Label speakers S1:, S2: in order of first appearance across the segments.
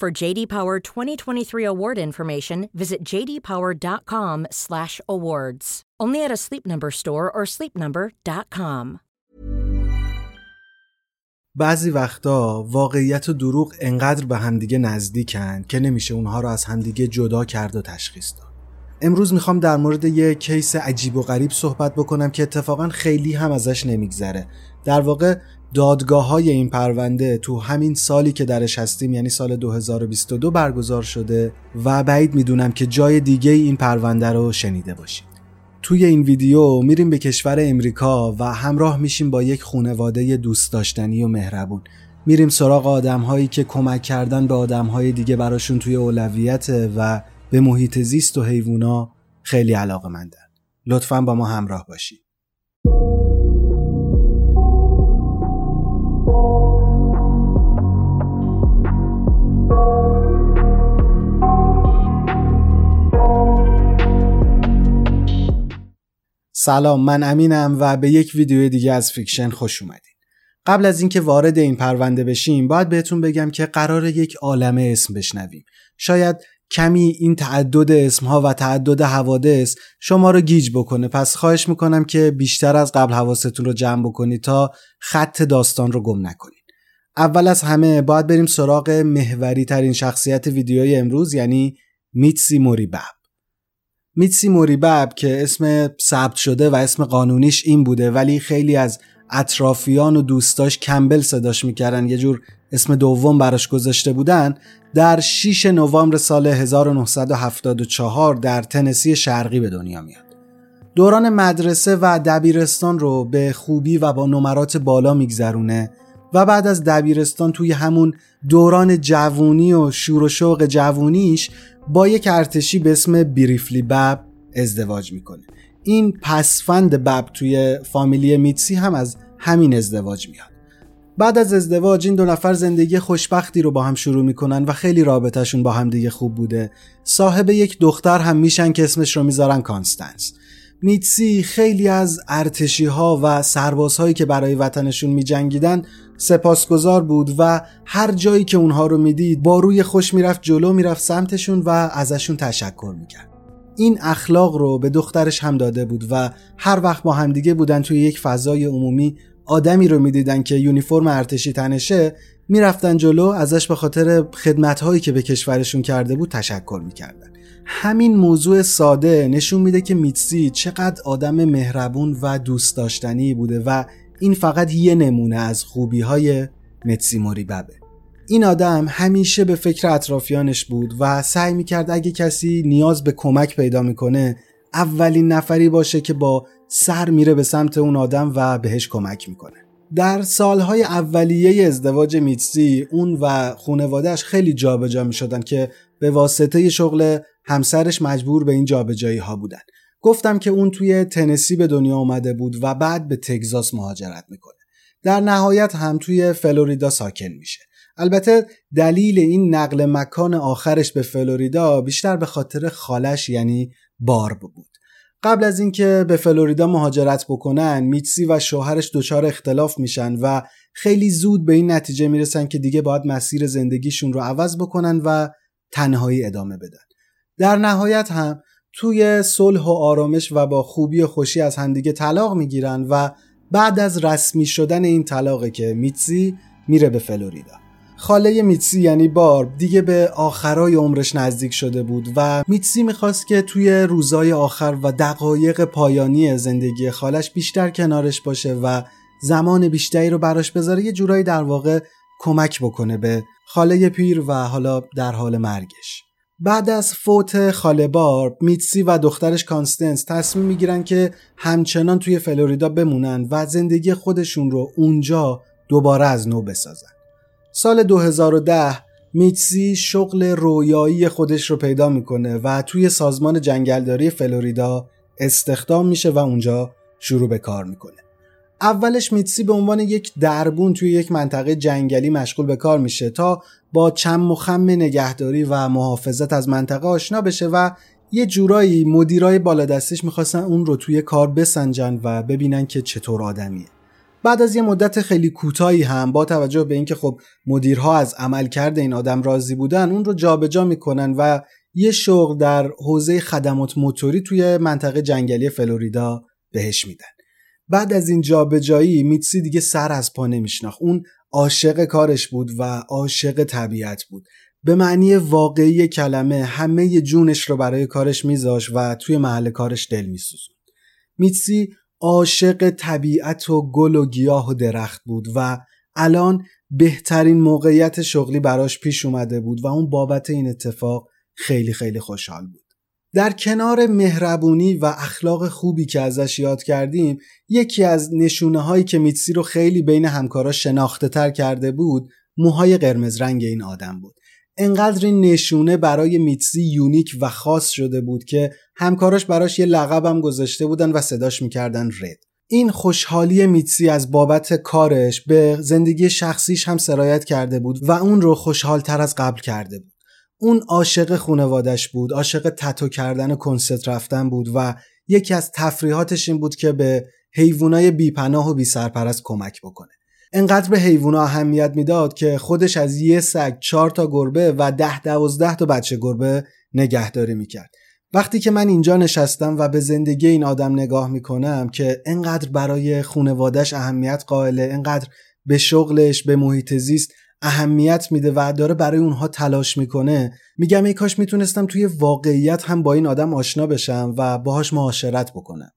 S1: For JD Power 2023 award information, visit jdpower.com/awards. Only at a Sleep Number store or sleepnumber.com.
S2: بعضی وقتا واقعیت و دروغ انقدر به همدیگه نزدیکن که نمیشه اونها رو از همدیگه جدا کرد و تشخیص داد. امروز می‌خوام در مورد یه کیس عجیب و غریب صحبت بکنم که اتفاقا خیلی هم ازش نمیگذره. در واقع دادگاه های این پرونده تو همین سالی که درش هستیم یعنی سال 2022 برگزار شده و بعید می‌دونم که جای دیگه این پرونده رو شنیده باشید. توی این ویدیو میریم به کشور امریکا و همراه میشیم با یک خونواده دوست داشتنی و مهربون. میریم سراغ آدم هایی که کمک کردن به آدم های دیگه براشون توی اولویت و به محیط زیست و حیوونا خیلی علاقه مندن لطفا با ما همراه باشید. سلام من امینم و به یک ویدیو دیگه از فیکشن خوش اومدین. قبل از اینکه وارد این پرونده بشیم باید بهتون بگم که قراره یک عالمه اسم بشنویم. شاید کمی این تعدد اسمها و تعدد حوادث شما رو گیج بکنه. پس خواهش می‌کنم که بیشتر از قبل حواستون رو جمع بکنید تا خط داستان رو گم نکنید. اول از همه باید بریم سراغ محوری ترین شخصیت ویدیوی امروز یعنی میتسی موریبب میتسی موریبب که اسم ثبت شده و اسم قانونیش این بوده ولی خیلی از اطرافیان و دوستاش کمبل صداش می‌کردن یه جور اسم دوم براش گذاشته بودن. در 6 نوامبر سال 1974 در تنسی شرقی به دنیا میاد. دوران مدرسه و دبیرستان رو به خوبی و با نمرات بالا میگذرونه. و بعد از دبیرستان توی همون دوران جوونی و شور و شوق جوونیش با یک ارتشی به اسم بریفلی بب ازدواج می‌کنه. این پسوند بب توی فامیلی میتسی هم از همین ازدواج میاد. بعد از ازدواج این دو نفر زندگی خوشبختی رو با هم شروع می‌کنن و خیلی رابطهشون با هم دیگه خوب بوده. صاحب یک دختر هم میشن که اسمش رو می‌ذارن کانستنس. میتسی خیلی از ارتشی ها و سربازهایی که برای وطنشون میجنگیدن سپاسگزار بود و هر جایی که اونها رو می‌دید با روی خوش می‌رفت جلو می‌رفت سمتشون و ازشون تشکر می‌کرد. این اخلاق رو به دخترش هم داده بود و هر وقت با همدیگه بودن توی یک فضای عمومی آدمی رو می‌دیدن که یونیفرم ارتشی تنشه می‌رفتن جلو ازش به خاطر خدمتهایی که به کشورشون کرده بود تشکر می‌کردن. همین موضوع ساده نشون میده که میتسی چقدر آدم مهربون و دوست داشتنی بوده و این فقط یه نمونه از خوبی های متسی موریببه این آدم همیشه به فکر اطرافیانش بود و سعی می‌کرد اگه کسی نیاز به کمک پیدا می‌کنه اولین نفری باشه که با سر میره به سمت اون آدم و بهش کمک می‌کنه. در سالهای اولیه ازدواج میتسی اون و خونوادهش خیلی جابجا جا می‌شدن که به واسطه شغل همسرش مجبور به این جابجایی ها بودن. گفتم که اون توی تنسی به دنیا اومده بود و بعد به تگزاس مهاجرت می‌کنه. در نهایت هم توی فلوریدا ساکن میشه. البته دلیل این نقل مکان آخرش به فلوریدا بیشتر به خاطر خالش یعنی بارب بود. قبل از اینکه به فلوریدا مهاجرت بکنن میتسی و شوهرش دچار اختلاف میشن و خیلی زود به این نتیجه می‌رسن که دیگه باید مسیر زندگیشون رو عوض بکنن و تنهایی ادامه بدن. در نهایت هم توی صلح و آرامش و با خوبی و خوشی از همدیگه طلاق می‌گیرن و بعد از رسمی شدن این طلاقه که میتسی میره به فلوریدا. خاله میتسی یعنی بارب دیگه به آخرای عمرش نزدیک شده بود و میتسی می‌خواست که توی روزای آخر و دقایق پایانی زندگی خالش بیشتر کنارش باشه و زمان بیشتری رو براش بذاره یه جورایی در واقع کمک بکنه به خاله پیر و حالا در حال مرگش. بعد از فوت خاله بارب میتسی و دخترش کانستنس تصمیم می‌گیرن که همچنان توی فلوریدا بمونن و زندگی خودشون رو اونجا دوباره از نو بسازن. سال 2010 میتسی شغل رویایی خودش رو پیدا می‌کنه و توی سازمان جنگلداری فلوریدا استخدام میشه و اونجا شروع به کار می‌کنه. اولش میتسی به عنوان یک دربون توی یک منطقه جنگلی مشغول به کار میشه تا با چند مخم نگهداری و محافظت از منطقه آشنا بشه و یه جورایی مدیرای بالادستش می‌خواستن اون رو توی کار بسنجن و ببینن که چطور آدمیه. بعد از یه مدت خیلی کوتاهی هم با توجه به اینکه خب مدیرها از عملکرد این آدم راضی بودن اون رو جابجا می‌کنن و یه شغل در حوزه خدمات موتوری توی منطقه جنگلی فلوریدا بهش میدن. بعد از این جابجایی میتسی دیگه سر از پا نمیشناخت. اون عاشق کارش بود و عاشق طبیعت بود. به معنی واقعی کلمه همه جونش رو برای کارش میذاش و توی محل کارش دل میسوزون میتسی عاشق طبیعت و گل و گیاه و درخت بود و الان بهترین موقعیت شغلی براش پیش اومده بود و اون بابت این اتفاق خیلی خیلی خوشحال بود. در کنار مهربونی و اخلاق خوبی که ازش یاد کردیم یکی از نشونه هایی که میتسی رو خیلی بین همکاراش شناخته تر کرده بود موهای قرمز رنگ این آدم بود. انقدر این نشونه برای میتسی یونیک و خاص شده بود که همکاراش براش یه لقبم گذاشته بودن و صداش می‌کردن رد. این خوشحالی میتسی از بابت کارش به زندگی شخصیش هم سرایت کرده بود و اون رو خوشحالتر از قبل کرده بود. اون عاشق خونوادش بود عاشق تتو کردن کنسرت رفتن بود و یکی از تفریحاتش این بود که به حیوانای بیپناه و بی سرپرست کمک بکنه. انقدر به حیوونا اهمیت می‌داد که خودش از یه سگ چهار تا گربه و ده دوازده تا بچه گربه نگهداری می‌کرد. وقتی که من اینجا نشستم و به زندگی این آدم نگاه می‌کنم که انقدر برای خونوادش اهمیت قائله انقدر به شغلش به محیط زیست اهمیت میده و داره برای اونها تلاش می‌کنه. میگم ای کاش می‌تونستم توی واقعیت هم با این آدم آشنا بشم و باهاش معاشرت بکنم.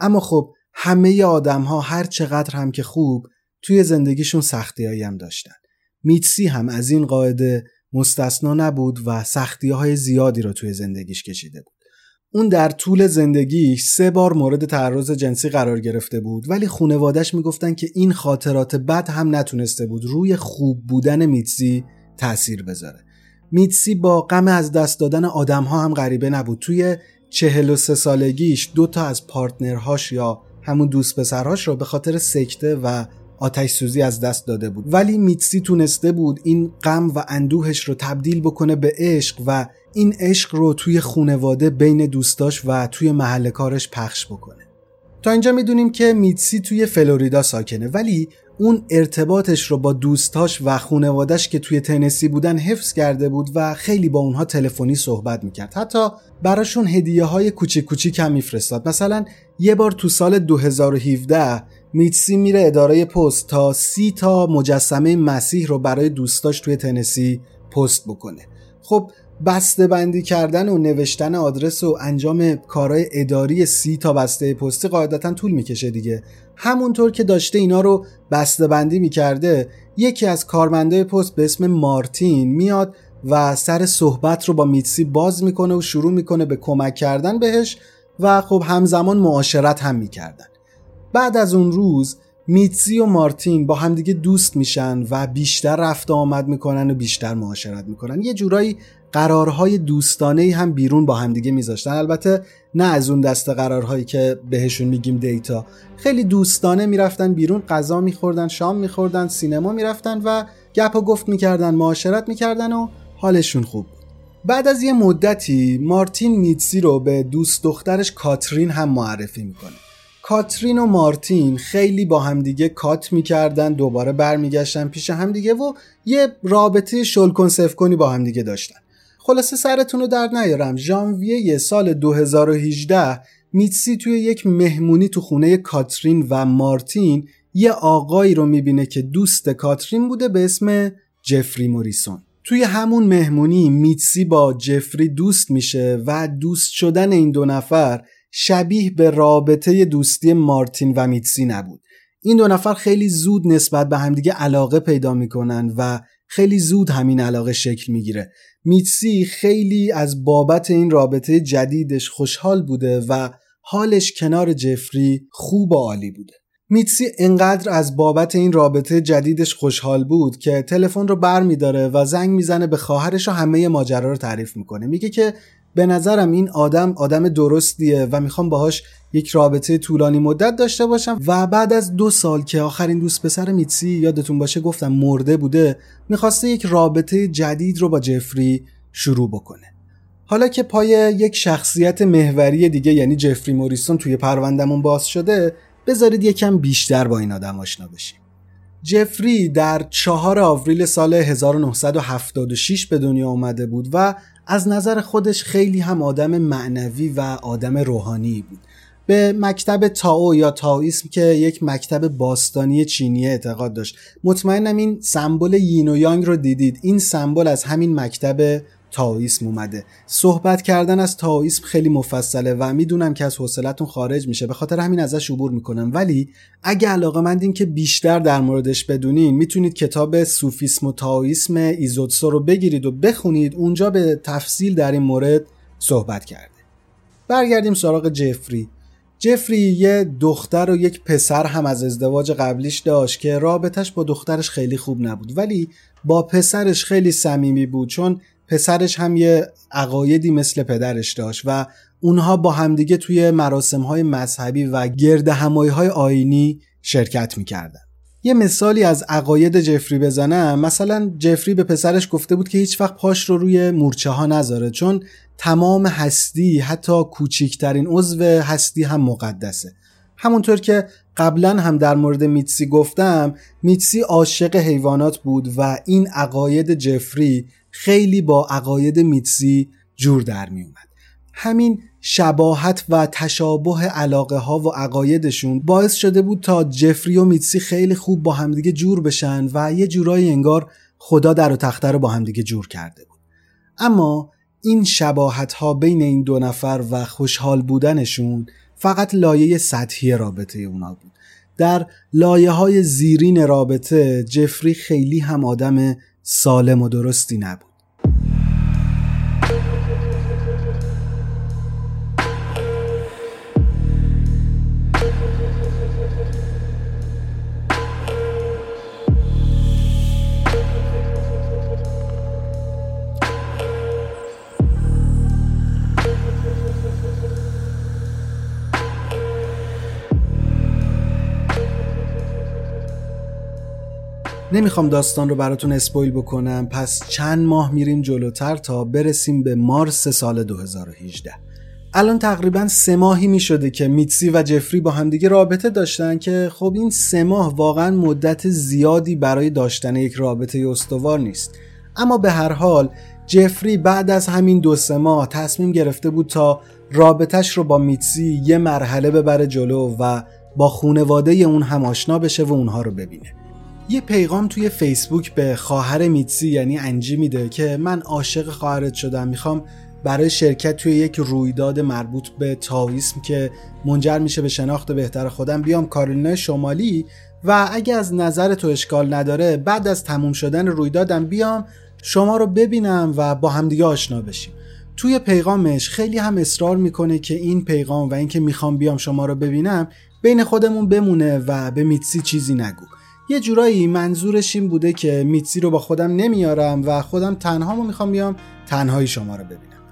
S2: اما خب همه آدم ها هر چقدر هم که خوب توی زندگیشون سختی هم داشتن. میتسی هم از این قاعده مستثنا نبود و سختی های زیادی رو توی زندگیش کشیده بود. اون در طول زندگیش سه بار مورد تعرض جنسی قرار گرفته بود ولی خونوادش می‌گفتن که این خاطرات بد هم نتونسته بود روی خوب بودن میتسی تاثیر بذاره. میتسی با غم از دست دادن آدم ها هم غریبه نبود. توی چهل و سه سالگیش دو تا از پارتنرهاش یا همون دوست پسرهاش رو به خاطر سکته و آتش سوزی از دست داده بود. ولی میتسی تونسته بود این غم و اندوهش رو تبدیل بکنه به عشق و این عشق رو توی خونواده بین دوستاش و توی محل کارش پخش بکنه. تا اینجا می‌دونیم که میتسی توی فلوریدا ساکنه ولی اون ارتباطش رو با دوستاش و خونوادش که توی تنسی بودن حفظ کرده بود و خیلی با اونها تلفنی صحبت می‌کرد. حتی براشون هدیه های کوچیک کوچیک هم میفرستاد. مثلا یه بار تو سال 2017 میتسی میره اداره پست تا سی تا مجسمه مسیح رو برای دوستاش توی تنسی پست بکنه. خب بسته بندی کردن و نوشتن آدرس و انجام کارهای اداری سی تا بسته پستی قاعدتا طول می‌کشه دیگه. همونطور که داشته اینا رو بسته بندی می‌کرده یکی از کارمندای پست به اسم مارتین میاد و سر صحبت رو با میتسی باز می‌کنه و شروع می‌کنه به کمک کردن بهش و خب همزمان معاشرت هم می‌کردن. بعد از اون روز میتزی و مارتین با همدیگه دوست میشن و بیشتر رفت آمد می‌کنن و بیشتر معاشرت می‌کنن. یه جورایی قرارهای دوستانه هم بیرون با همدیگه میذاشتن. البته نه از اون دست قرارهایی که بهشون میگیم دیتا. خیلی دوستانه می‌رفتن بیرون غذا میخوردن شام میخوردن سینما می‌رفتن و گپ و گفت می‌کردن معاشرت می‌کردن و حالشون خوب بعد از یه مدتی مارتین میتسی رو به دوست دخترش کاترین هم معرفی می‌کنه. کاترین و مارتین خیلی با همدیگه کات می‌کردن دوباره برمیگشتن پیش همدیگه و یه رابطه شلکن سفکنی با همدیگه داشتن. خلاصه سرتون رو درد نیارم. ژانویه سال 2018 میتسی توی یک مهمونی تو خونه کاترین و مارتین یه آقایی رو می‌بینه که دوست کاترین بوده به اسم جفری موریسون. توی همون مهمونی میتسی با جفری دوست میشه و دوست شدن این دو نفر شبیه به رابطه دوستی مارتین و میتسی نبود. این دو نفر خیلی زود نسبت به همدیگه علاقه پیدا می‌کنن و خیلی زود همین علاقه شکل می‌گیره. میتسی خیلی از بابت این رابطه جدیدش خوشحال بوده و حالش کنار جفری خوب و عالی بوده. میتسی انقدر از بابت این رابطه جدیدش خوشحال بود که تلفن رو بر میداره و زنگ می‌زنه به خواهرش و همه ماجرا رو تعریف می‌کنه. میگه که به نظرم این آدم آدم درستیه و می‌خوام باهاش یک رابطه طولانی مدت داشته باشم. و بعد از دو سال که آخرین دوست پسر میتسی یادتون باشه گفتم مرده بوده می‌خواسته یک رابطه جدید رو با جفری شروع بکنه. حالا که پای یک شخصیت محوری دیگه یعنی جفری موریسون توی پروندمون باز شده بذارید یکم بیشتر با این آدم آشنا بشیم. جفری در چهار آوریل سال 1976 به دنیا آمده بود و از نظر خودش خیلی هم آدم معنوی و آدم روحانی بود. به مکتب تاو یا تاویسم که یک مکتب باستانی چینی اعتقاد داشت. مطمئنم این سمبل یین و یانگ رو دیدید. این سمبل از همین مکتب تاویسم اومده. صحبت کردن از تاویسم خیلی مفصله و می‌دونم که از حوصلتون خارج میشه. به خاطر همین ازش عبور می‌کنم. ولی اگه علاقه مندین که بیشتر در موردش بدونین می‌تونید کتاب سوفیسم و تاویسم ایزوتسو رو بگیرید و بخونید. اونجا به تفصیل در این مورد صحبت کرده. برگردیم سراغ جفری. جفری یه دختر و یک پسر هم از ازدواج قبلیش داشت که رابطش با دخترش خیلی خوب نبود. ولی با پسرش خیلی صمیمی بود. چون پسرش هم یه عقایدی مثل پدرش داشت و اونها با همدیگه توی مراسم های مذهبی و گرد همایی های آینی شرکت می‌کردن. یه مثالی از عقاید جفری بزنم مثلا جفری به پسرش گفته بود که هیچ وقت پاش رو روی مورچه ها نذاره چون تمام هستی حتی کوچیکترین عضو هستی هم مقدسه. همونطور که قبلا هم در مورد میتسی گفتم میتسی عاشق حیوانات بود و این عقاید جفری خیلی با عقاید میتسی جور در می اومد همین شباهت و تشابه علاقه ها و عقایدشون باعث شده بود تا جفری و میتسی خیلی خوب با همدیگه جور بشن و یه جورایی انگار خدا در و تخته رو با همدیگه جور کرده بود. اما این شباهت ها بین این دو نفر و خوشحال بودنشون فقط لایه سطحی رابطه اونا بود. در لایه های زیرین رابطه جفری خیلی هم آدم سالم و درستی نبود. نمی‌خوام داستان رو براتون اسپویل بکنم. پس چند ماه میریم جلوتر تا برسیم به مارس سال 2018 الان تقریبا سه ماهی می‌شده که میتسی و جفری با همدیگه رابطه داشتن که خب این سه ماه واقعا مدت زیادی برای داشتن یک رابطه استوار نیست. اما به هر حال جفری بعد از همین دو سه ماه تصمیم گرفته بود تا رابطش رو با میتسی یه مرحله ببره جلو و با خونواده اون هم آشنا بشه و اونها رو ببینه. یه پیغام توی فیسبوک به خواهر میتسی یعنی انجی میده که من عاشق خواهرت شدم می‌خوام برای شرکت توی یک رویداد مربوط به تاویسم که منجر میشه به شناخت بهتر خودم بیام کارولینای شمالی و اگه از نظر تو اشکال نداره بعد از تموم شدن رویدادم بیام شما رو ببینم و با همدیگه آشنا بشیم. توی پیغامش خیلی هم اصرار می‌کنه که این پیغام و اینکه می‌خوام بیام شما رو ببینم بین خودمون بمونه و به میتسی چیزی نگو. یه جورایی منظورش این بوده که میتسی رو با خودم نمیارم و خودم تنهامو می‌خوام بیام تنهایی شما رو ببینم.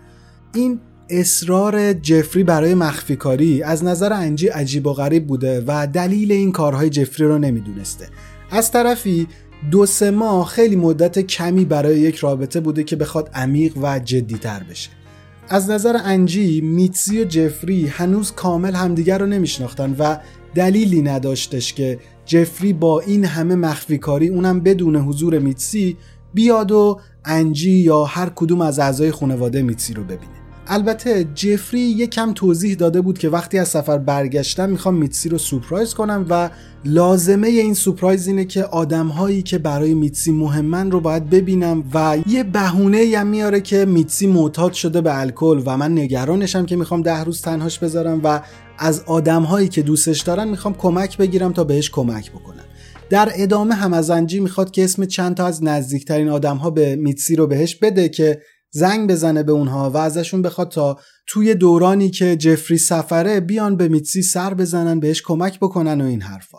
S2: این اصرار جفری برای مخفی کاری از نظر انجی عجیب و غریب بوده و دلیل این کارهای جفری رو نمی‌دونسته. از طرفی دو سه ماه خیلی مدت کمی برای یک رابطه بوده که بخواد عمیق و جدیتر بشه. از نظر انجی میتزی و جفری هنوز کامل همدیگر رو نمیشناختن و دلیلی نداشتش که جفری با این همه مخفی کاری اونم بدون حضور میتسی بیاد و انجی یا هر کدوم از اعضای خانواده میتسی رو ببینه. البته جفری یکم توضیح داده بود که وقتی از سفر برگشتم می‌خوام میتسی رو سورپرایز کنم و لازمه این سورپرایز اینه که آدم هایی که برای میتسی مهمن رو باید ببینم و یه بهونه هم میاره که میتسی معتاد شده به الکل و من نگرانشم که می‌خوام ده روز تنهاش بذارم و از آدم هایی که دوستش دارن می‌خوام کمک بگیرم تا بهش کمک بکنم. در ادامه هم از انجی می‌خواد که اسم چند تا از نزدیکترین آدم ها به میتسی رو بهش بده که زنگ بزنه به اونها و ازشون بخواد تا توی دورانی که جفری سفره بیان به میتسی سر بزنن بهش کمک بکنن و این حرفا.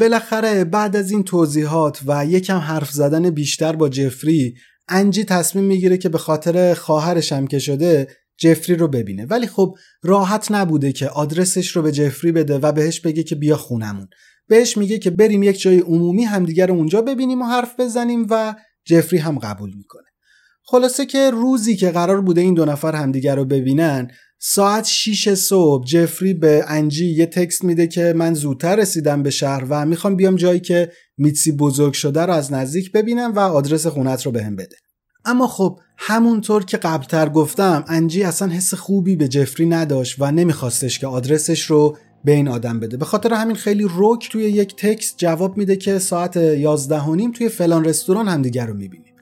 S2: بالاخره بعد از این توضیحات و یکم حرف زدن بیشتر با جفری انجی تصمیم می‌گیره که به خاطر خواهرش هم که شده جفری رو ببینه. ولی خب راحت نبوده که آدرسش رو به جفری بده و بهش بگه که بیا خونمون. بهش میگه که بریم یک جای عمومی همدیگر رو اونجا ببینیم و حرف بزنیم و جفری هم قبول می‌کنه. خلاصه که روزی که قرار بوده این دو نفر همدیگر رو ببینن ساعت 6 صبح جفری به انجی یه تکست میده که من زودتر رسیدم به شهر و می‌خوام بیام جایی که میتسی بزرگ شده رو از نزدیک ببینم و آدرس خونت رو بهم بده. اما خب همونطور که قبلتر گفتم انجی اصلا حس خوبی به جفری نداشت و نمیخواستش که آدرسش رو به این آدم بده. به خاطر همین خیلی روک توی یک تکست جواب میده که ساعت 11 و نیم توی فلان رستوران همدیگر رو می‌بینیم.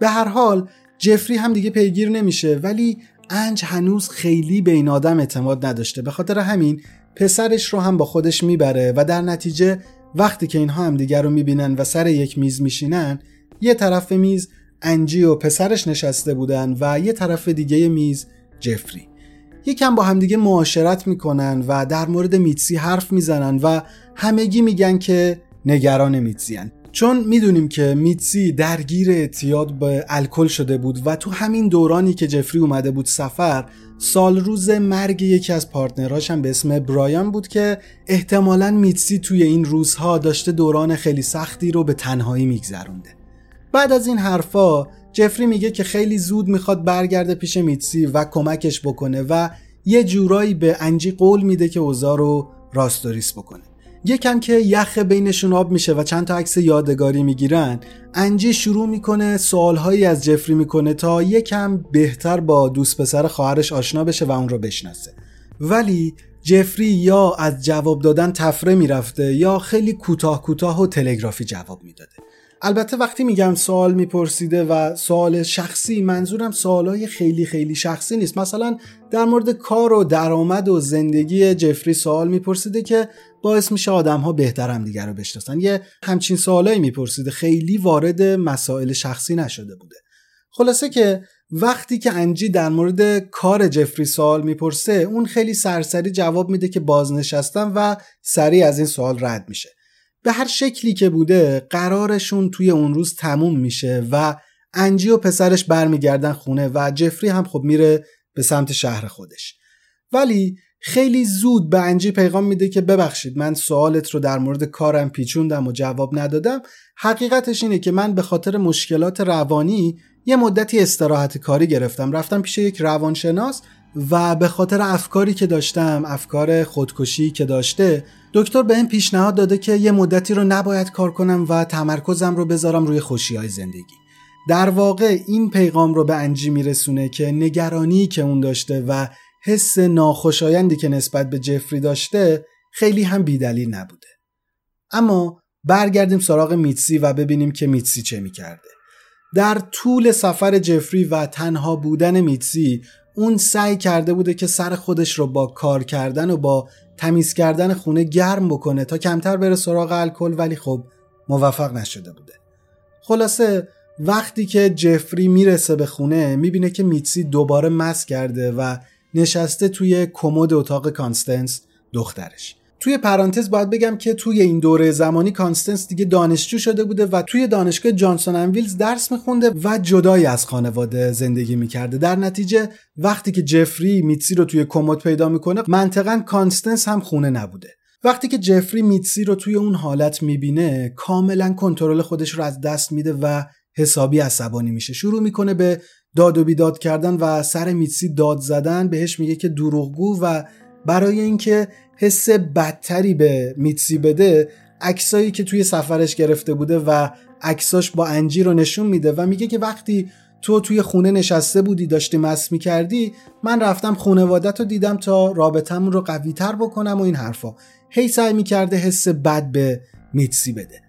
S2: به هر حال جفری هم دیگه پیگیر نمیشه ولی انج هنوز خیلی به این آدم اعتماد نداشته. به خاطر همین پسرش رو هم با خودش می‌بره و در نتیجه وقتی که اینها هم دیگر رو می‌بینن و سر یک میز میشینن یه طرف میز انجی و پسرش نشسته بودن و یه طرف دیگه میز جفری. یکم با همدیگه معاشرت می‌کنن و در مورد میتسی حرف می‌زنن و همگی میگن که نگران میتزیان چون می‌دونیم که میتسی درگیر اعتیاد به الکل شده بود و تو همین دورانی که جفری اومده بود سفر سال روز مرگ یکی از پارتنراش هم به اسم برایان بود که احتمالا میتسی توی این روزها داشته دوران خیلی سختی رو به تنهایی میگذرونده. بعد از این حرفا جفری میگه که خیلی زود می‌خواد برگرده پیش میتسی و کمکش بکنه و یه جورایی به انجی قول میده که اوضاع رو راستوریس بکنه. یکم که یخ بینشون آب میشه و چند تا عکس یادگاری می‌گیرن انجی شروع می‌کنه سوالهایی از جفری می‌کنه تا یکم بهتر با دوست پسر خواهرش آشنا بشه و اون رو بشناسه. ولی جفری یا از جواب دادن تفره می‌رفته یا خیلی کوتاه کوتاه و تلگرافی جواب می‌داده. البته وقتی میگم سوال میپرسیده و سوال شخصی منظورم سوالای خیلی خیلی شخصی نیست. مثلا در مورد کار و درآمد و زندگی جفری سوال میپرسیده که باعث میشه آدم ها بهتر هم دیگر رو بشناسن. یه همچین سوالایی میپرسیده. خیلی وارد مسائل شخصی نشده بوده. خلاصه که وقتی که انجی در مورد کار جفری سوال می‌پرسه اون خیلی سرسری جواب میده که بازنشستم و سریع از این سوال رد میشه. به هر شکلی که بوده قرارشون توی اون روز تموم میشه و انجی و پسرش برمیگردن خونه و جفری هم خب میره به سمت شهر خودش. ولی خیلی زود به انجی پیغام میده که ببخشید من سوالت رو در مورد کارم پیچوندم و جواب ندادم. حقیقتش اینه که من به خاطر مشکلات روانی یه مدتی استراحت کاری گرفتم. رفتم پیش یک روانشناس و به خاطر افکاری که داشتم افکار خودکشی که داشته دکتر به این پیشنهاد داده که یه مدتی رو نباید کار کنم و تمرکزم رو بذارم روی خوشی های زندگی. در واقع این پیغام رو به انجی میرسونه که نگرانی که اون داشته و حس ناخوشایندی که نسبت به جفری داشته خیلی هم بیدلیل نبوده. اما برگردیم سراغ میتسی و ببینیم که میتسی چه می‌کرده. در طول سفر جفری و تنها بودن میتسی اون سعی کرده بوده که سر خودش رو با کار کردن و با تمیز کردن خونه گرم بکنه تا کمتر بره سراغ الکل ولی خب موفق نشده بوده. خلاصه وقتی که جفری می‌رسه به خونه می‌بینه که میتسی دوباره مست کرده و نشسته توی کمد اتاق کانستنس دخترش. توی پرانتز باید بگم که توی این دوره زمانی کانستنس دیگه دانشجو شده بوده و توی دانشگاه جانسون ویلز درس میخونده و جدای از خانواده زندگی می‌کرده. در نتیجه وقتی که جفری میتسی رو توی کمد پیدا می‌کنه منطقا کانستنس هم خونه نبوده. وقتی که جفری میتسی رو توی اون حالت می‌بینه کاملا کنترل خودش رو از دست میده و حسابی عصبانی میشه. شروع می‌کنه به داد و بیداد کردن و سر میتسی داد زدن بهش میگه که دروغگو و برای اینکه حس بدتری به میتسی بده عکسایی که توی سفرش گرفته بوده و عکساش با انجی رو نشون میده و میگه که وقتی تو توی خونه نشسته بودی داشتی مس می‌کردی من رفتم خونوادت رو دیدم تا رابطمون رو قوی تر بکنم و این حرفا. هی سعی می‌کرده حس بد به میتسی بده.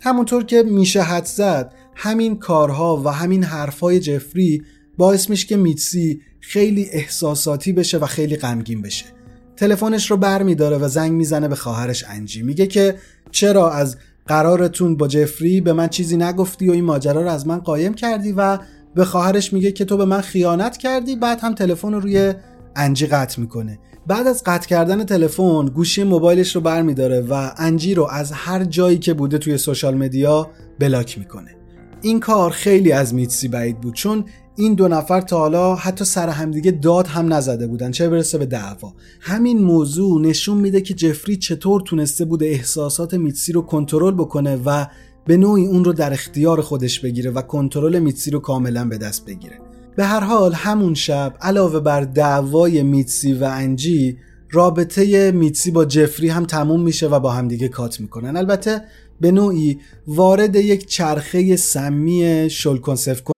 S2: همونطور که میشه حد زد همین کارها و همین حرفای جفری باعث میشه که میتسی خیلی احساساتی بشه و خیلی غمگین بشه. تلفنش رو بر میداره و زنگ می‌زنه به خواهرش انجی. میگه که چرا از قرارتون با جفری به من چیزی نگفتی و این ماجرا رو از من قایم کردی و به خواهرش میگه که تو به من خیانت کردی بعد هم تلفن رو روی انجی قطع می‌کنه. بعد از قطع کردن تلفن گوشی موبایلش رو برمیداره و انجی رو از هر جایی که بوده توی سوشال مدیا بلاک می‌کنه. این کار خیلی از میتسی بعید بود چون این دو نفر تا حالا حتی سر همدیگه داد هم نزده بودن. چه برسه به دعوا. همین موضوع نشون میده که جفری چطور تونسته بوده احساسات میتسی رو کنترل بکنه و به نوعی اون رو در اختیار خودش بگیره و کنترل میتسی رو کاملا به دست بگیره. به هر حال همون شب علاوه بر دعوای میتسی و انجی رابطه میتسی با جفری هم تموم میشه و با همدیگه کات می‌کنن. البته به نوعی وارد یک چرخه سمی شل کنسرو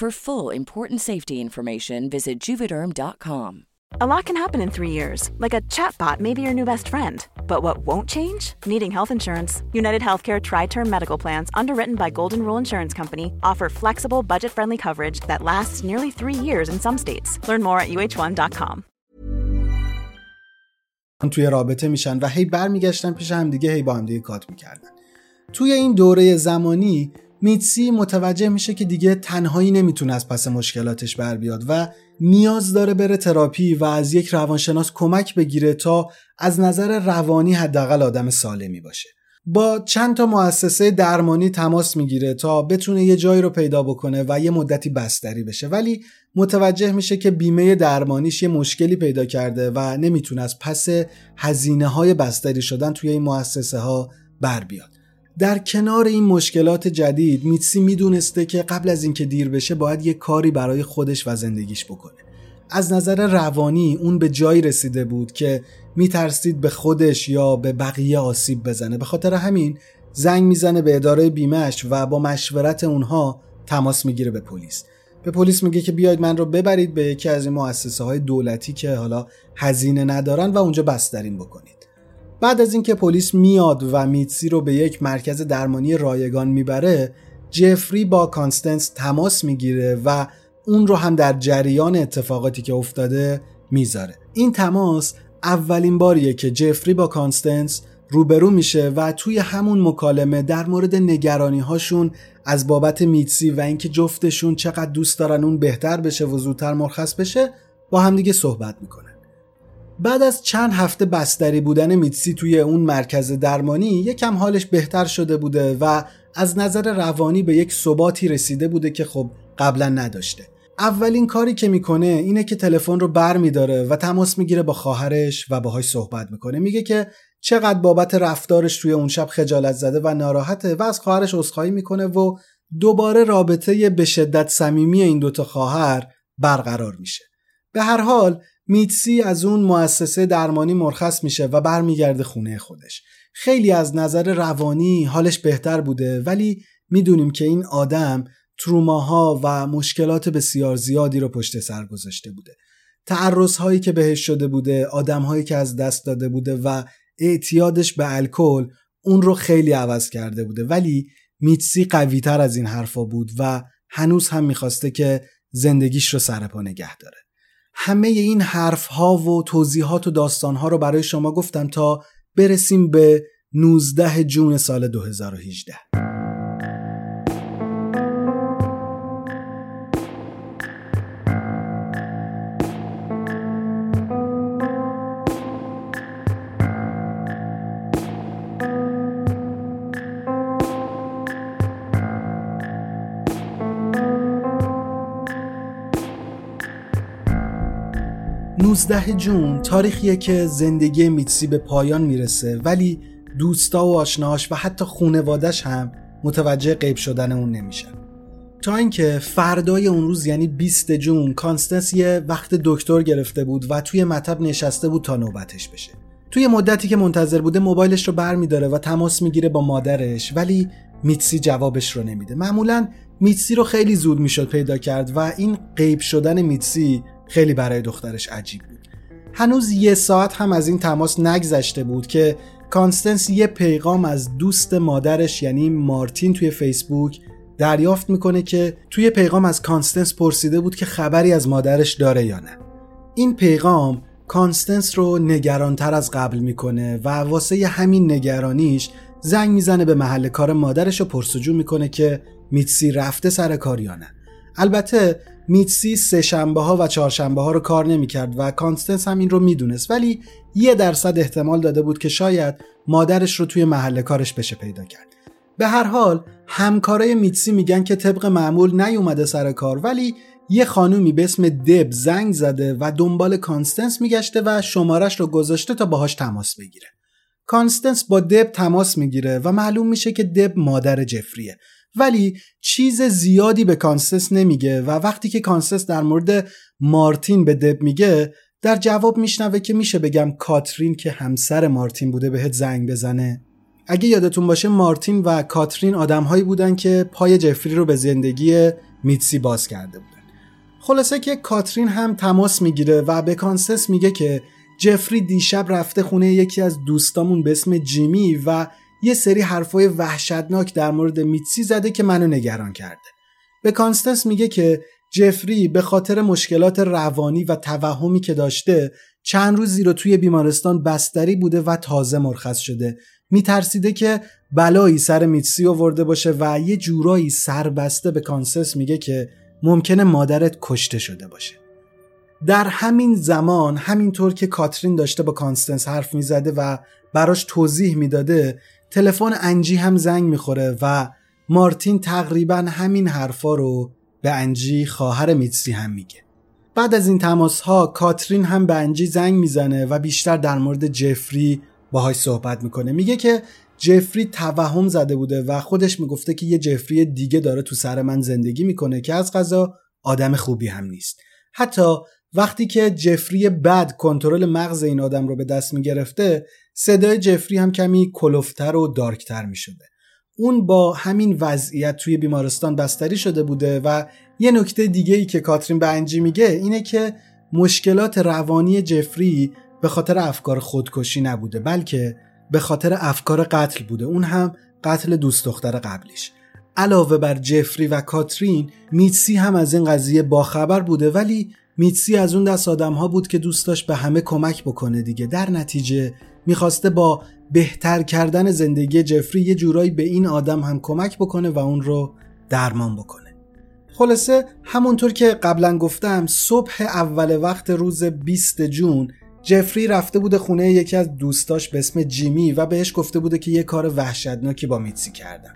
S3: For full important safety information, visit juvederm.com.
S4: A lot can happen in three years, like a chatbot may be your new best friend. But what won't change? Needing health insurance. United Healthcare Tri Term Medical Plans, underwritten by Golden Rule Insurance Company, offer flexible, budget friendly coverage that lasts nearly three years in some states. Learn more at uh1.com.
S2: توی رابطه میشن و هی برمیگشتن پیش هم دیگه هی با هم دیگه کات میکردن. توی این دوره زمانی میتسی متوجه میشه که دیگه تنهایی نمی‌تونه از پس مشکلاتش بر بیاد و نیاز داره بره تراپی و از یک روانشناس کمک بگیره تا از نظر روانی حداقل آدم سالمی باشه. با چند تا مؤسسه درمانی تماس می‌گیره تا بتونه یه جایی رو پیدا بکنه و یه مدتی بستری بشه. ولی متوجه میشه که بیمه درمانیش یه مشکلی پیدا کرده و نمی‌تونه از پس هزینه های بستری شدن توی این مؤسسه ها بر بیاد. در کنار این مشکلات جدید میتسی می‌دونسته که قبل از اینکه دیر بشه باید یه کاری برای خودش و زندگیش بکنه. از نظر روانی اون به جایی رسیده بود که میترسید به خودش یا به بقیه آسیب بزنه. به خاطر همین زنگ می‌زنه به اداره بیمهش و با مشورت اونها تماس می‌گیره به پلیس. به پلیس میگه که بیاید من رو ببرید به یکی از این مؤسسه های دولتی که حالا هزینه ندارن و اونجا بستریش بکنید. بعد از اینکه پلیس میاد و میتسی رو به یک مرکز درمانی رایگان می‌بره جفری با کانستنس تماس می‌گیره و اون رو هم در جریان اتفاقاتی که افتاده می‌ذاره. این تماس اولین باریه که جفری با کانستنس روبرو میشه و توی همون مکالمه در مورد نگرانی هاشون از بابت میتسی و اینکه جفتشون چقدر دوست دارن اون بهتر بشه و زودتر مرخص بشه با همدیگه صحبت می‌کنه. بعد از چند هفته بستری بودن میتسی توی اون مرکز درمانی یکم حالش بهتر شده بوده و از نظر روانی به یک ثباتی رسیده بوده که خب قبلا نداشته. اولین کاری که می‌کنه اینه که تلفن رو بر میداره و تماس می‌گیره با خواهرش و باهاش صحبت می‌کنه. میگه که چقدر بابت رفتارش توی اون شب خجالت زده و ناراحته و از خواهرش عذرخواهی می‌کنه و دوباره رابطه به شدت صمیمی این دوتا خواهر برقرار میشه. به هر حال میتسی از اون مؤسسه درمانی مرخص میشه و برمیگرده خونه خودش. خیلی از نظر روانی حالش بهتر بوده ولی می‌دونیم که این آدم تروماها و مشکلات بسیار زیادی رو پشت سر گذاشته بوده. تعرض هایی که بهش شده بوده آدم هایی که از دست داده بوده و اعتیادش به الکل اون رو خیلی عوض کرده بوده. ولی میتسی قوی تر از این حرفا بود و هنوز هم می‌خواسته که زندگیش رو سر پا نگه داره. همه این حرف ها و توضیحات و داستان ها رو برای شما گفتم تا برسیم به 19 جون سال 2018 19 جون تاریخیه که زندگی میتسی به پایان می‌رسه ولی دوستا و آشناهاش و حتی خونوادش هم متوجه غیب شدن اون نمیشن. تا اینکه فردای اون روز یعنی 20 جون کانستنس یه وقت دکتر گرفته بود و توی مطب نشسته بود تا نوبتش بشه. توی مدتی که منتظر بوده موبایلش رو برمیداره و تماس می‌گیره با مادرش ولی میتسی جوابش رو نمیده. معمولا میتسی رو خیلی زود می‌شد پیدا کرد و این غیب شدن میتسی خیلی برای دخترش عجیب بود. هنوز یه ساعت هم از این تماس نگذشته بود که کانستنس یه پیغام از دوست مادرش یعنی مارتین توی فیسبوک دریافت می‌کنه که توی پیغام از کانستنس پرسیده بود که خبری از مادرش داره یا نه. این پیغام کانستنس رو نگرانتر از قبل می‌کنه و واسه همین نگرانیش زنگ می‌زنه به محل کار مادرش و پرس‌وجو می‌کنه که میتسی رفته سر کار یا نه. البته میتسی سه شنبه ها و چهارشنبه ها رو کار نمی‌کرد و کانستنس هم این رو می‌دونست ولی یه درصد احتمال داده بود که شاید مادرش رو توی محل کارش بشه پیدا کرد. به هر حال همکارای میتسی میگن که طبق معمول نیومده سر کار ولی یه خانومی به اسم دب زنگ زده و دنبال کانستنس میگشته و شمارش رو گذاشته تا باهاش تماس بگیره. کانستنس با دب تماس می‌گیره و معلوم میشه که دب مادر جفریه. ولی چیز زیادی به کانستنس نمیگه و وقتی که کانستنس در مورد مارتین به دب میگه در جواب میشنوه که میشه بگم کاترین که همسر مارتین بوده بهت زنگ بزنه. اگه یادتون باشه مارتین و کاترین آدمهایی بودن که پای جفری رو به زندگی میتسی باز کرده بودن. خلاصه که کاترین هم تماس می‌گیره و به کانستنس میگه که جفری دیشب رفته خونه یکی از دوستامون به اسم جیمی و یه سری حرفای وحشتناک در مورد میتسی زده که منو نگران کرده. به کانستنس میگه که جفری به خاطر مشکلات روانی و توهمی که داشته چند روزی رو توی بیمارستان بستری بوده و تازه مرخص شده. میترسیده که بلایی سر میتسی آورده باشه و یه جورایی سربسته به کانستنس میگه که ممکنه مادرت کشته شده باشه. در همین زمان همینطور که کاترین داشته با کانستنس حرف می‌زده و براش توضیح می‌داده تلفن انجی هم زنگ می‌خوره و مارتین تقریبا همین حرفا رو به انجی خواهر میتسی هم میگه. بعد از این تماس ها کاترین هم به انجی زنگ می‌زنه و بیشتر در مورد جفری باهاش صحبت می‌کنه. میگه که جفری توهم زده بوده و خودش می‌گفته که یه جفری دیگه داره تو سر من زندگی می‌کنه که از غذا آدم خوبی هم نیست. حتی وقتی که جفری بد کنترل مغز این آدم رو به دست می‌گرفته صدای جفری هم کمی کلفتر و دارکتر می شده. اون با همین وضعیت توی بیمارستان بستری شده بوده و یه نکته دیگه ای که کاترین به انجی میگه اینه که مشکلات روانی جفری به خاطر افکار خودکشی نبوده بلکه به خاطر افکار قتل بوده. اون هم قتل دوست دختر قبلیش. علاوه بر جفری و کاترین میتسی هم از این قضیه باخبر بوده ولی میتسی از اون دست آدم ها بود که دوست داشت به همه کمک بکنه دیگه. در نتیجه می‌خواسته با بهتر کردن زندگی جفری یه جورایی به این آدم هم کمک بکنه و اون رو درمان بکنه. خلاصه همونطور که قبلا گفتم صبح اول وقت روز 20 جون جفری رفته بوده خونه یکی از دوستاش به اسم جیمی و بهش گفته بوده که یه کار وحشتناکی با میتسی کردن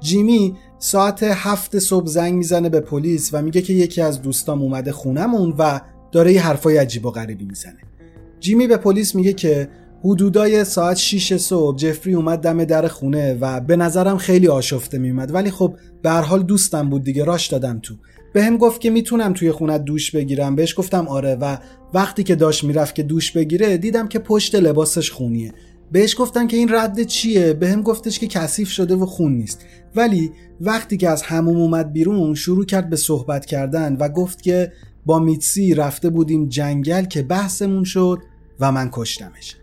S2: جیمی ساعت هفت صبح زنگ می‌زنه به پلیس و میگه که یکی از دوستام اومده خونمون و داره یه حرفای عجیب و غریبی می‌زنه. جیمی به پلیس میگه که حدودای ساعت 6 صبح جفری اومد دم در خونه و به نظرم خیلی آشفته میومد ولی خب به هر حال دوستم بود دیگه راش دادم تو. به هم گفت که می‌تونم توی خونت دوش بگیرم. بهش گفتم آره و وقتی که داشت می‌رفت که دوش بگیره دیدم که پشت لباسش خونیه. بهش گفتم که این رد چیه؟ به هم گفتش که کثیف شده و خون نیست. ولی وقتی که از هموم اومد بیرون شروع کرد به صحبت کردن و گفت که با میتسی رفته بودیم جنگل که بحثمون شد و من کشتمش.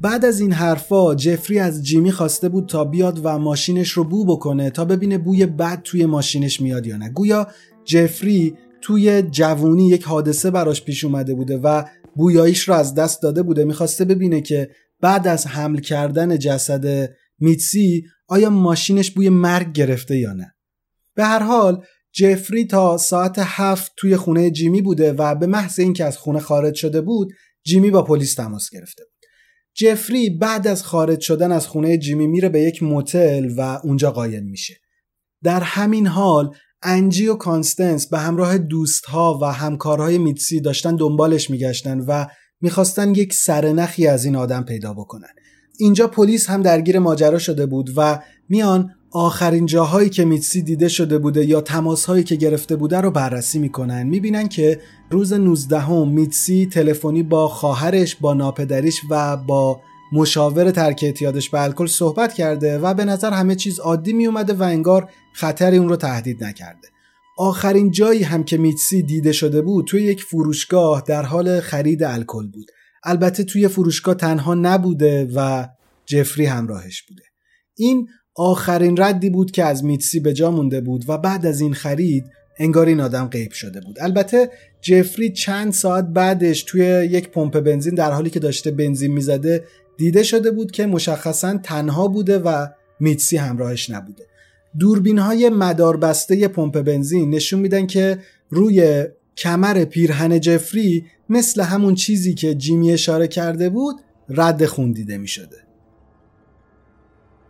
S2: بعد از این حرفا جفری از جیمی خواسته بود تا بیاد و ماشینش رو بو بکنه تا ببینه بوی بد توی ماشینش میاد یا نه. گویا جفری توی جوونی یک حادثه براش پیش اومده بوده و بویاییش رو از دست داده بوده. می‌خواسته ببینه که بعد از حمل کردن جسد میتسی آیا ماشینش بوی مرگ گرفته یا نه. به هر حال جفری تا ساعت هفت توی خونه جیمی بوده و به محض اینکه از خونه خارج شده بود جیمی با پلیس تماس گرفته جفری بعد از خارج شدن از خونه جیمی میره به یک موتل و اونجا قایم میشه. در همین حال انجی و کانستنس به همراه دوستها و همکارهای میتسی داشتن دنبالش میگشتن و می‌خواستن یک سرنخی از این آدم پیدا بکنن. اینجا پلیس هم درگیر ماجرا شده بود و میان آخرین جاهایی که میتسی دیده شده بوده یا تماسهایی که گرفته بوده رو بررسی می‌کنن. می‌بینن که روز 19 هم میتسی تلفنی با خواهرش با ناپدریش و با مشاور ترک اعتیادش به الکل صحبت کرده و به نظر همه چیز عادی می اومده و انگار خطری اون رو تهدید نکرده. آخرین جایی هم که میتسی دیده شده بود توی یک فروشگاه در حال خرید الکل بود. البته توی فروشگاه تنها نبوده و جفری همراهش بوده. این آخرین ردی بود که از میتسی به جا مونده بود و بعد از این خرید انگار این آدم غیب شده بود البته جفری چند ساعت بعدش توی یک پمپ بنزین در حالی که داشته بنزین می‌زده دیده شده بود که مشخصا تنها بوده و میتسی همراهش نبوده دوربین های مداربسته پمپ بنزین نشون میدن که روی کمر پیرهن جفری مثل همون چیزی که جیمی اشاره کرده بود رد خون دیده می شده.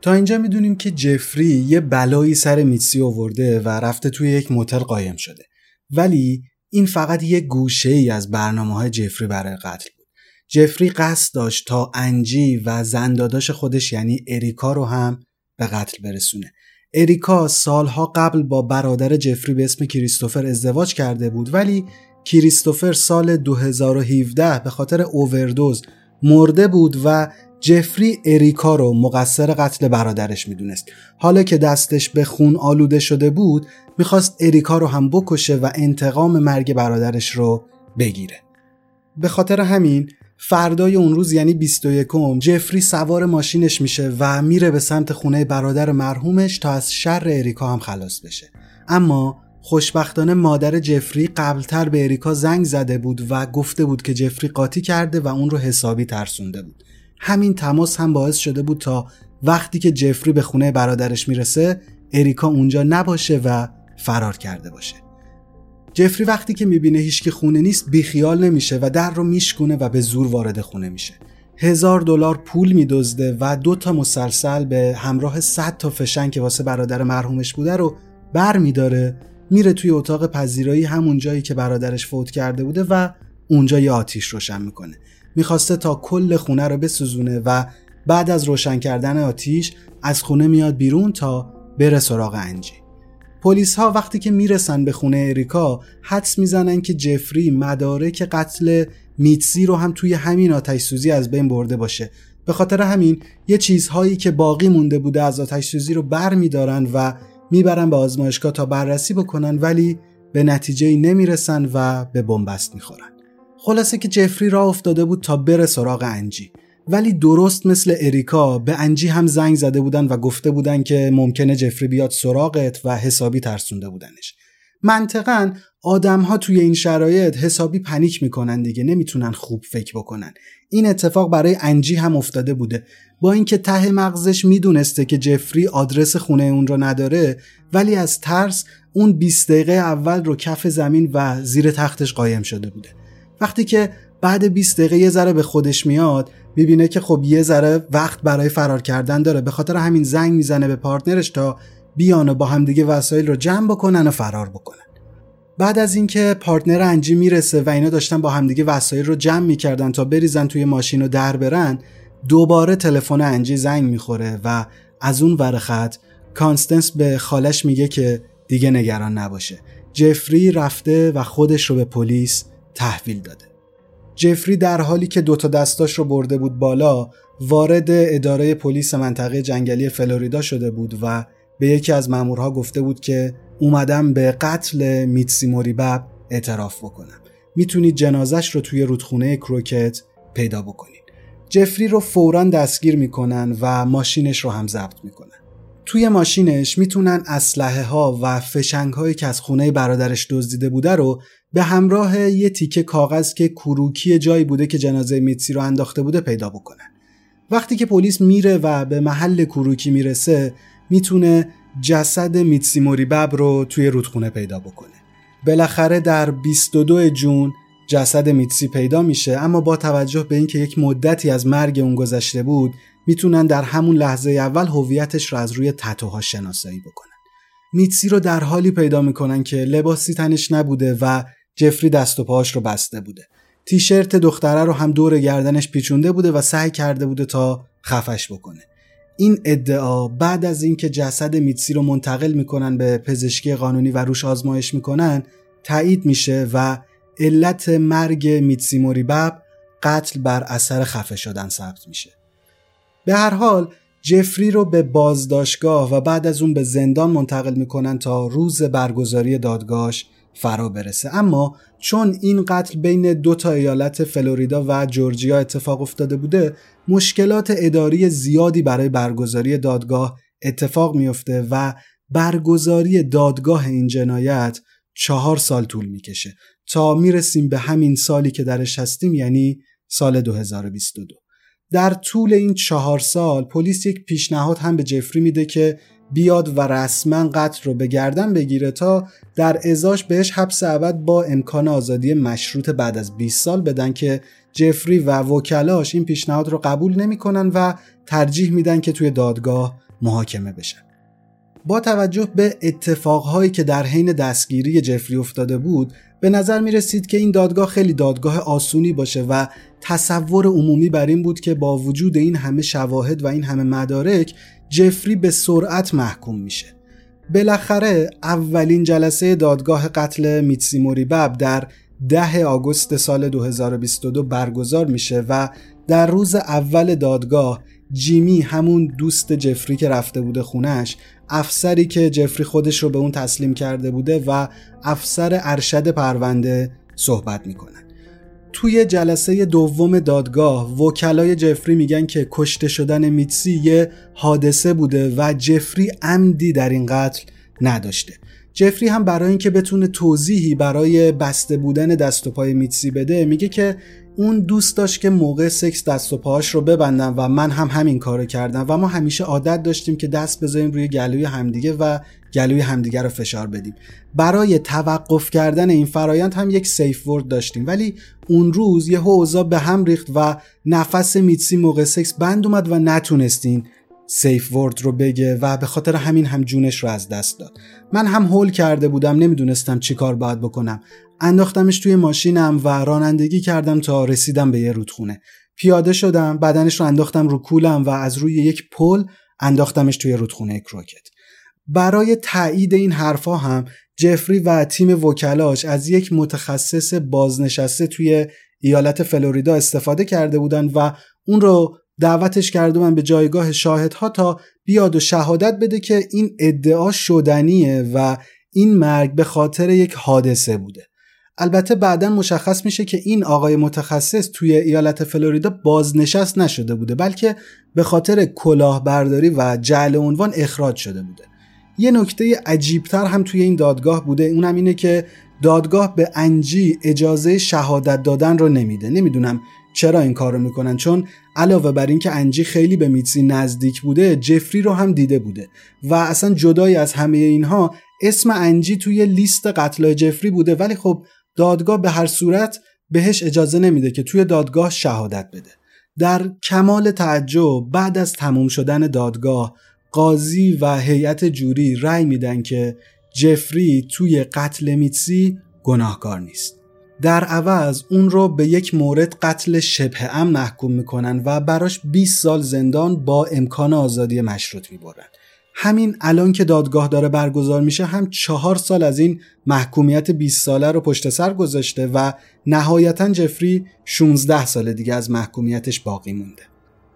S2: تا اینجا می‌دونیم که جفری یه بلایی سر میتسی آورده و رفته توی یک موتل قایم شده. ولی این فقط یه گوشه ای از برنامه های جفری برای قتل بود. جفری قصد داشت تا انجی و زنداداش خودش یعنی اریکا رو هم به قتل برسونه. اریکا سالها قبل با برادر جفری به اسم کریستوفر ازدواج کرده بود ولی کریستوفر سال 2017 به خاطر اووردوز مرده بود و جفری اریکا رو مقصر قتل برادرش می‌دونست. حالا که دستش به خون آلوده شده بود می‌خواست اریکا رو هم بکشه و انتقام مرگ برادرش رو بگیره. به خاطر همین فردای اون روز یعنی 21 جفری سوار ماشینش میشه و میره به سمت خونه برادر مرحومش تا از شر اریکا هم خلاص بشه. اما خوشبختانه مادر جفری قبلتر به اریکا زنگ زده بود و گفته بود که جفری قاطی کرده و اون رو حسابی ترسونده بود. همین تماس هم باعث شده بود تا وقتی که جفری به خونه برادرش می‌رسه اریکا اونجا نباشه و فرار کرده باشه. جفری وقتی که می‌بینه هیچ خونه نیست بیخیال نمیشه و در رو میشکونه و به زور وارد خونه میشه. هزار دلار پول میدزده و دو تا مسلسل به همراه صد تا فشنگ که واسه برادر مرحومش بوده رو بر میداره میره توی اتاق پذیرایی همون جایی که برادرش فوت کرده بوده و اونجا یه آتیش روشن می‌کنه. می‌خواسته تا کل خونه رو بسوزونه و بعد از روشن کردن آتیش از خونه میاد بیرون تا بره سراغ انجی. پلیس ها وقتی که می‌رسن به خونه اریکا حدس می‌زنن که جفری مدارک قتل میتزی رو هم توی همین آتش سوزی از بین برده باشه. به خاطر همین یه چیزهایی که باقی مونده بوده از آتش سوزی رو بر میدارن و می‌برن به آزمایشگاه تا بررسی بکنن ولی به نتیجه نمی‌رسن و به بنبست می‌خورن. خلاصه که جفری را افتاده بود تا بره سراغ انجی. ولی درست مثل اریکا به انجی هم زنگ زده بودن و گفته بودن که ممکنه جفری بیاد سراغت و حسابی ترسونده بودنش. منطقا آدم ها توی این شرایط حسابی پنیک می‌کنن دیگه نمی‌تونن خوب فکر بکنن. این اتفاق برای انجی هم افتاده بوده. با اینکه ته مغزش می‌دونسته که جفری آدرس خونه اون رو نداره ولی از ترس اون 20 دقیقه اول رو کف زمین و زیر تختش قایم شده بوده. وقتی که بعد 20 دقیقه یه ذره به خودش میاد می‌بینه که خب یه ذره وقت برای فرار کردن داره. به خاطر همین زنگ می‌زنه به پارتنرش تا بیان و با همدیگه وسایل رو جمع بکنن و فرار بکنن. بعد از اینکه پارتنر انجی می‌رسه و اینا داشتن با همدیگه وسایل رو جمع می‌کردن تا بریزن توی ماشین و در برن دوباره تلفن انجی زنگ می‌خوره و از اون ور خط کانستنس به خالش میگه که دیگه نگران نباشه. جفری رفته و خودش رو به پلیس تحویل داده. جفری در حالی که دوتا دستاش رو برده بود بالا وارد اداره پلیس منطقه جنگلی فلوریدا شده بود و به یکی از مامورها گفته بود که اومدم به قتل میتسی موریبب اعتراف بکنم. می‌تونید جنازش رو توی رودخونه کروکت پیدا بکنید. جفری رو فورا دستگیر می‌کنن و ماشینش رو هم ضبط می‌کنن. توی ماشینش می‌تونن اسلحه ها و فشنگ هایی که از خونه برادرش دزدیده بوده رو به همراه یه تیکه کاغذ که کروکی جایی بوده که جنازه میتسی رو انداخته بوده پیدا بکنن. وقتی که پلیس میره و به محل کروکی می‌رسه می‌تونه جسد میتسی موریبب رو توی رودخونه پیدا بکنه. بالاخره در 22 جون جسد میتسی پیدا میشه اما با توجه به اینکه یک مدتی از مرگ اون گذشته بود می‌تونن در همون لحظه اول هویتش رو از روی تتوها شناسایی بکنن. میتسی رو در حالی پیدا می‌کنن که لباسی تنش نبوده و جفری دست و پاهاش رو بسته بوده. تیشرت دختره رو هم دور گردنش پیچونده بوده و سعی کرده بوده تا خفش بکنه. این ادعا بعد از اینکه جسد میتسی رو منتقل می‌کنن به پزشکی قانونی و روش آزمایش می‌کنن تایید میشه و علت مرگ میتسی موریبب قتل بر اثر خفه شدن ثبت میشه. به هر حال جفری رو به بازداشتگاه و بعد از اون به زندان منتقل می‌کنن تا روز برگزاری دادگاهش فرا برسه. اما چون این قتل بین دو تا ایالت فلوریدا و جورجیا اتفاق افتاده بوده مشکلات اداری زیادی برای برگزاری دادگاه اتفاق میفته و برگزاری دادگاه این جنایت چهار سال طول می‌کشه. تا می‌رسیم به همین سالی که درش هستیم یعنی سال 2022 در طول این چهار سال پلیس یک پیشنهاد هم به جفری میده که بیاد و رسما قتل رو به گردن بگیره تا در ازاش بهش حبس ابد با امکان آزادی مشروط بعد از 20 سال بدن که جفری و وکلاش این پیشنهاد رو قبول نمی‌کنن و ترجیح میدن که توی دادگاه محاکمه بشن. با توجه به اتفاقهایی که در حین دستگیری جفری افتاده بود به نظر می رسید که این دادگاه خیلی دادگاه آسونی باشه و تصور عمومی بر این بود که با وجود این همه شواهد و این همه مدارک جفری به سرعت محکوم میشه. بالاخره اولین جلسه دادگاه قتل میتسی موریبب در ده آگوست سال 2022 برگزار میشه و در روز اول دادگاه جیمی همون دوست جفری که رفته بوده خونش افسری که جفری خودش رو به اون تسلیم کرده بوده و افسر ارشد پرونده صحبت می‌کنن توی جلسه دوم دادگاه وکلای جفری میگن که کشته شدن میتسی یه حادثه بوده و جفری عمدی در این قتل نداشته. جفری هم برای اینکه بتونه توضیحی برای بسته بودن دست و پای میتسی بده میگه که اون دوست داشت که موقع سکس دست و پاهاش رو ببندم و من هم همین کارو کردم و ما همیشه عادت داشتیم که دست بذاریم روی گلوی همدیگه و گلوی همدیگه رو فشار بدیم. برای توقف کردن این فرایند هم یک safe word داشتیم ولی اون روز یه اوضاع به هم ریخت و نفس میتسی موقع سکس بند اومد و نتونست این safe word رو بگه و به خاطر همین هم جونش رو از دست داد. من هم هول کرده بودم نمی‌دونستم چی کار باید بکنم. انداختمش توی ماشینم و رانندگی کردم تا رسیدم به یه رودخونه. پیاده شدم بدنش رو انداختم رو کولم و از روی یک پل انداختمش توی رودخونه کروکت برای تایید این حرفا هم جفری و تیم وکلاش از یک متخصص بازنشسته توی ایالت فلوریدا استفاده کرده بودن و اون رو دعوتش کرده من به جایگاه شاهدها تا بیاد و شهادت بده که این ادعا شدنیه و این مرگ به خاطر یک حادثه بوده. البته بعدا مشخص میشه که این آقای متخصص توی ایالت فلوریدا بازنشست نشده بوده بلکه به خاطر کلاهبرداری و جعل عنوان اخراج شده بوده. یه نکته عجیبتر هم توی این دادگاه بوده اونم اینه که دادگاه به انجی اجازه شهادت دادن رو نمیده. نمی‌دونم چرا این کار رو می‌کنن؟ چون علاوه بر اینکه انجی خیلی به میتسی نزدیک بوده جفری رو هم دیده بوده. و اصلا جدای از همه اینها اسم انجی توی لیست قتل جفری بوده. ولی خب دادگاه به هر صورت بهش اجازه نمیده که توی دادگاه شهادت بده. در کمال تعجب بعد از تموم شدن دادگاه قاضی و هیئت جوری رأی میدن که جفری توی قتل میتسی گناهکار نیست. در عوض اون رو به یک مورد قتل شبه ام محکوم می‌کنن و براش 20 سال زندان با امکان آزادی مشروط می‌برن. همین الان که دادگاه داره برگزار میشه هم چهار سال از این محکومیت 20 ساله رو پشت سر گذاشته و نهایتا جفری 16 سال دیگه از محکومیتش باقی مونده.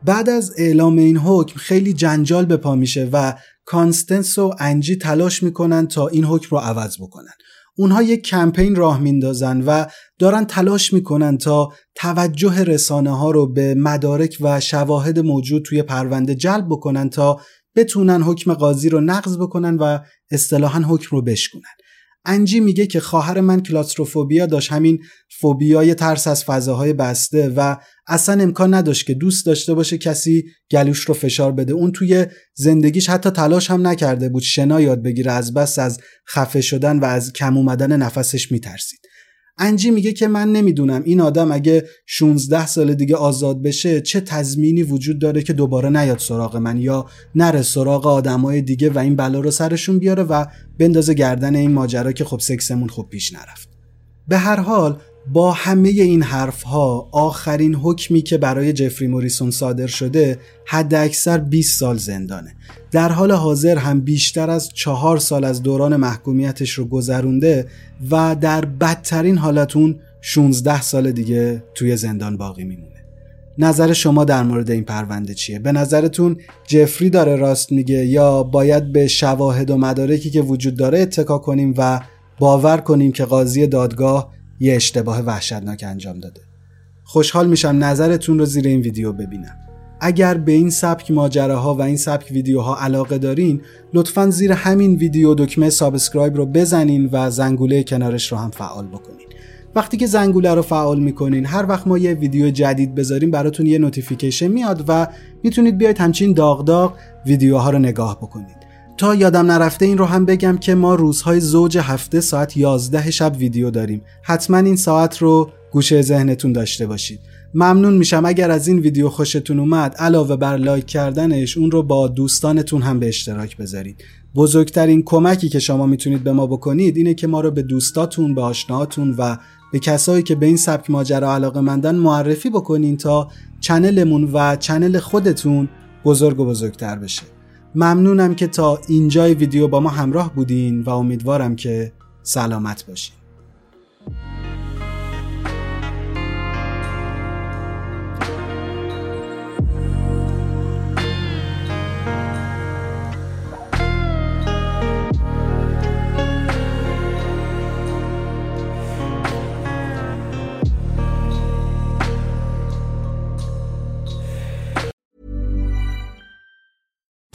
S2: بعد از اعلام این حکم خیلی جنجال به پا میشه و کانستنس و انجی تلاش می‌کنن تا این حکم رو عوض بکنن. اونها یک کمپین راه میندازن و دارن تلاش می‌کنن تا توجه رسانه ها رو به مدارک و شواهد موجود توی پرونده جلب بکنن تا بتونن حکم قاضی رو نقض بکنن و اصطلاحا حکم رو بشکنن انجی میگه که خواهر من کلاتروفوبیا داشت همین فوبیای ترس از فضاهای بسته و اصلا امکان نداشت که دوست داشته باشه کسی گلوش رو فشار بده. اون توی زندگیش حتی تلاش هم نکرده بود شنا یاد بگیره از بس از خفه شدن و از کم اومدن نفسش میترسید. انجی میگه که من نمی‌دونم. این آدم اگه 16 سال دیگه آزاد بشه چه تضمینی وجود داره که دوباره نیاد سراغ من یا نره سراغ آدمای دیگه و این بلا رو سرشون بیاره و بندازه گردن این ماجرا که خب سکسمون خوب پیش نرفت. به هر حال با همه این حرف ها آخرین حکمی که برای جفری موریسون صادر شده حد اکثر 20 سال زندانه در حال حاضر هم بیشتر از چهار سال از دوران محکومیتش رو گذرونده و در بدترین حالتون 16 سال دیگه توی زندان باقی میمونه نظر شما در مورد این پرونده چیه؟ به نظرتون جفری داره راست میگه یا باید به شواهد و مدارکی که وجود داره اتکا کنیم و باور کنیم که قاضی دادگاه یه اشتباه وحشتناک انجام داده. خوشحال میشم نظرتون رو زیر این ویدیو ببینم. اگر به این سبک ماجراها و این سبک ویدیوها علاقه دارین لطفا زیر همین ویدیو دکمه subscribe رو بزنین و زنگوله کنارش رو هم فعال بکنین. وقتی که زنگوله رو فعال می‌کنین هر وقت ما یه ویدیو جدید بذاریم براتون یه notification میاد و می‌تونید بیاید همچین داغ داغ ویدیوها رو نگاه بکنید. تا یادم نرفته این رو هم بگم که ما روزهای زوج هفته ساعت 11 شب ویدیو داریم. حتما این ساعت رو گوشه ذهنتون داشته باشید. ممنون میشم اگر از این ویدیو خوشتون اومد علاوه بر لایک کردنش اون رو با دوستانتون هم به اشتراک بذارید. بزرگترین کمکی که شما می‌تونید به ما بکنید اینه که ما رو به دوستاتون به آشناهاتون و به کسایی که به این سبک ماجرا علاقه مندن معرفی بکنین تا چنلمون و چنل خودتون بزرگ و بزرگتر بشه. ممنونم که تا اینجای ویدیو با ما همراه بودین و امیدوارم که سلامت باشین.